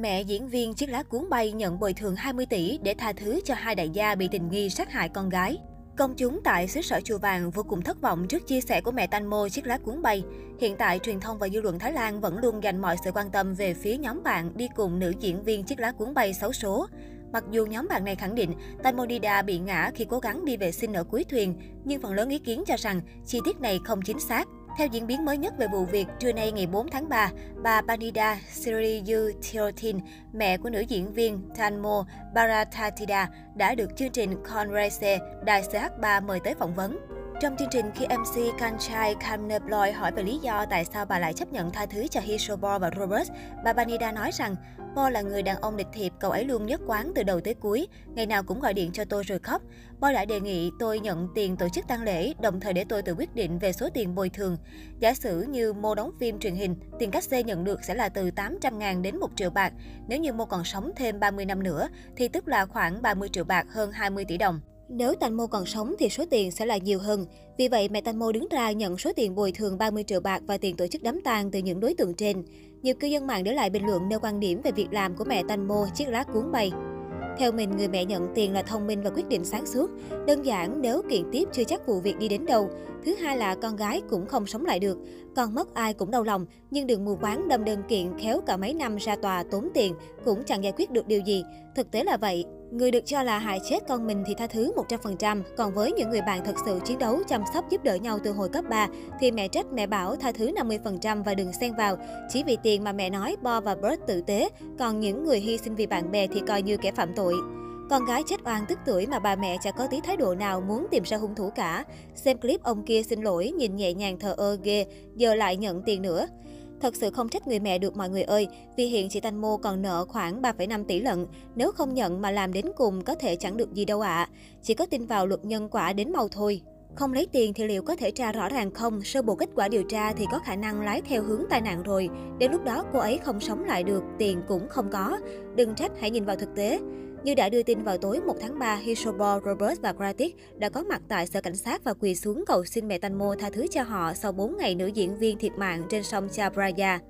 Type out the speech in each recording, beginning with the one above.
Mẹ diễn viên chiếc lá cuốn bay nhận bồi thường 20 tỷ để tha thứ cho hai đại gia bị tình nghi sát hại con gái. Công chúng tại xứ sở chùa vàng vô cùng thất vọng trước chia sẻ của mẹ Tanmo chiếc lá cuốn bay. Hiện tại, truyền thông và dư luận Thái Lan vẫn luôn dành mọi sự quan tâm về phía nhóm bạn đi cùng nữ diễn viên chiếc lá cuốn bay xấu số. Mặc dù nhóm bạn này khẳng định Tanmonida bị ngã khi cố gắng đi vệ sinh ở cuối thuyền, nhưng phần lớn ý kiến cho rằng chi tiết này không chính xác. Theo diễn biến mới nhất về vụ việc, trưa nay ngày 4 tháng 3, bà Panida Siriyu Theotin, mẹ của nữ diễn viên Tanmo Baratatida, đã được chương trình Conrese đài CH3 mời tới phỏng vấn. Trong chương trình, khi MC Kanchai Kamnebloy hỏi về lý do tại sao bà lại chấp nhận tha thứ cho Hisobor và Robert, bà Banida nói rằng Bo là người đàn ông lịch thiệp, cậu ấy luôn nhất quán từ đầu tới cuối, ngày nào cũng gọi điện cho tôi rồi khóc. Bo đã đề nghị tôi nhận tiền tổ chức tang lễ, đồng thời để tôi tự quyết định về số tiền bồi thường. Giả sử như Mô đóng phim truyền hình, tiền cách xê nhận được sẽ là từ 800 ngàn đến 1 triệu bạc. Nếu như Mô còn sống thêm 30 năm nữa, thì tức là khoảng 30 triệu bạc hơn 20 tỷ đồng. Nếu Tanmo còn sống thì số tiền sẽ là nhiều hơn. Vì vậy, mẹ Tanmo đứng ra nhận số tiền bồi thường 30 triệu bạc và tiền tổ chức đám tang từ những đối tượng trên. Nhiều cư dân mạng để lại bình luận nêu quan điểm về việc làm của mẹ Tanmo chiếc lá cuốn bay. Theo mình, người mẹ nhận tiền là thông minh và quyết định sáng suốt. Đơn giản, nếu kiện tiếp chưa chắc vụ việc đi đến đâu. Thứ hai là con gái cũng không sống lại được. Con mất ai cũng đau lòng, nhưng đừng mù quáng đâm đơn kiện khéo cả mấy năm ra tòa tốn tiền, cũng chẳng giải quyết được điều gì. Thực tế là vậy. Người được cho là hại chết con mình thì tha thứ 100%, còn với những người bạn thật sự chiến đấu, chăm sóc giúp đỡ nhau từ hồi cấp 3 thì mẹ trách mẹ bảo tha thứ 50% và đừng xen vào. Chỉ vì tiền mà mẹ nói Bo và Bert tử tế, còn những người hy sinh vì bạn bè thì coi như kẻ phạm tội. Con gái chết oan tức tuổi mà bà mẹ chẳng có tí thái độ nào muốn tìm ra hung thủ cả. Xem clip ông kia xin lỗi, nhìn nhẹ nhàng thờ ơ ghê, giờ lại nhận tiền nữa. Thật sự không trách người mẹ được mọi người ơi, vì hiện chị Thanh Mô còn nợ khoảng 3,5 tỷ lận. Nếu không nhận mà làm đến cùng có thể chẳng được gì đâu ạ. À. Chỉ có tin vào luật nhân quả đến mau thôi. Không lấy tiền thì liệu có thể tra rõ ràng không? Sơ bộ kết quả điều tra thì có khả năng lái theo hướng tai nạn rồi. Đến lúc đó cô ấy không sống lại được, tiền cũng không có. Đừng trách, hãy nhìn vào thực tế. Như đã đưa tin vào tối 1 tháng 3, Hisobor, Robert và Gratis đã có mặt tại sở cảnh sát và quỳ xuống cầu xin mẹ Tanmo tha thứ cho họ sau 4 ngày nữ diễn viên thiệt mạng trên sông Chabraya.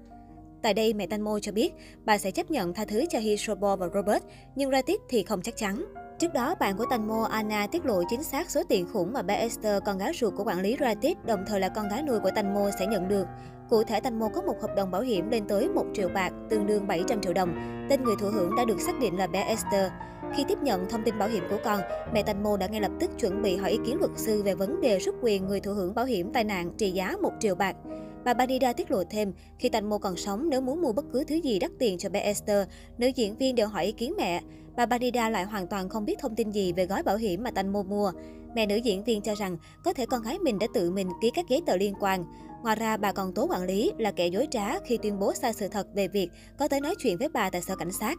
Tại đây, mẹ Tanmo cho biết bà sẽ chấp nhận tha thứ cho Hisobor và Robert, nhưng Gratis thì không chắc chắn. Trước đó, bạn của Tành Mô, Anna tiết lộ chính xác số tiền khủng mà bé Esther, con gái ruột của quản lý Ratit, đồng thời là con gái nuôi của Tành Mô sẽ nhận được. Cụ thể, Tành Mô có một hợp đồng bảo hiểm lên tới 1 triệu bạc, tương đương 700 triệu đồng. Tên người thụ hưởng đã được xác định là bé Esther. Khi tiếp nhận thông tin bảo hiểm của con, mẹ Tành Mô đã ngay lập tức chuẩn bị hỏi ý kiến luật sư về vấn đề rút quyền người thụ hưởng bảo hiểm tai nạn trị giá 1 triệu bạc. Bà Banida tiết lộ thêm, khi Tành Mô còn sống, nếu muốn mua bất cứ thứ gì đắt tiền cho bé Esther, nữ diễn viên đều hỏi ý kiến mẹ. Bà Barida lại hoàn toàn không biết thông tin gì về gói bảo hiểm mà Tanmo mua. Mẹ nữ diễn viên cho rằng có thể con gái mình đã tự mình ký các giấy tờ liên quan. Ngoài ra, bà còn tố quản lý là kẻ dối trá khi tuyên bố sai sự thật về việc có tới nói chuyện với bà tại sở cảnh sát.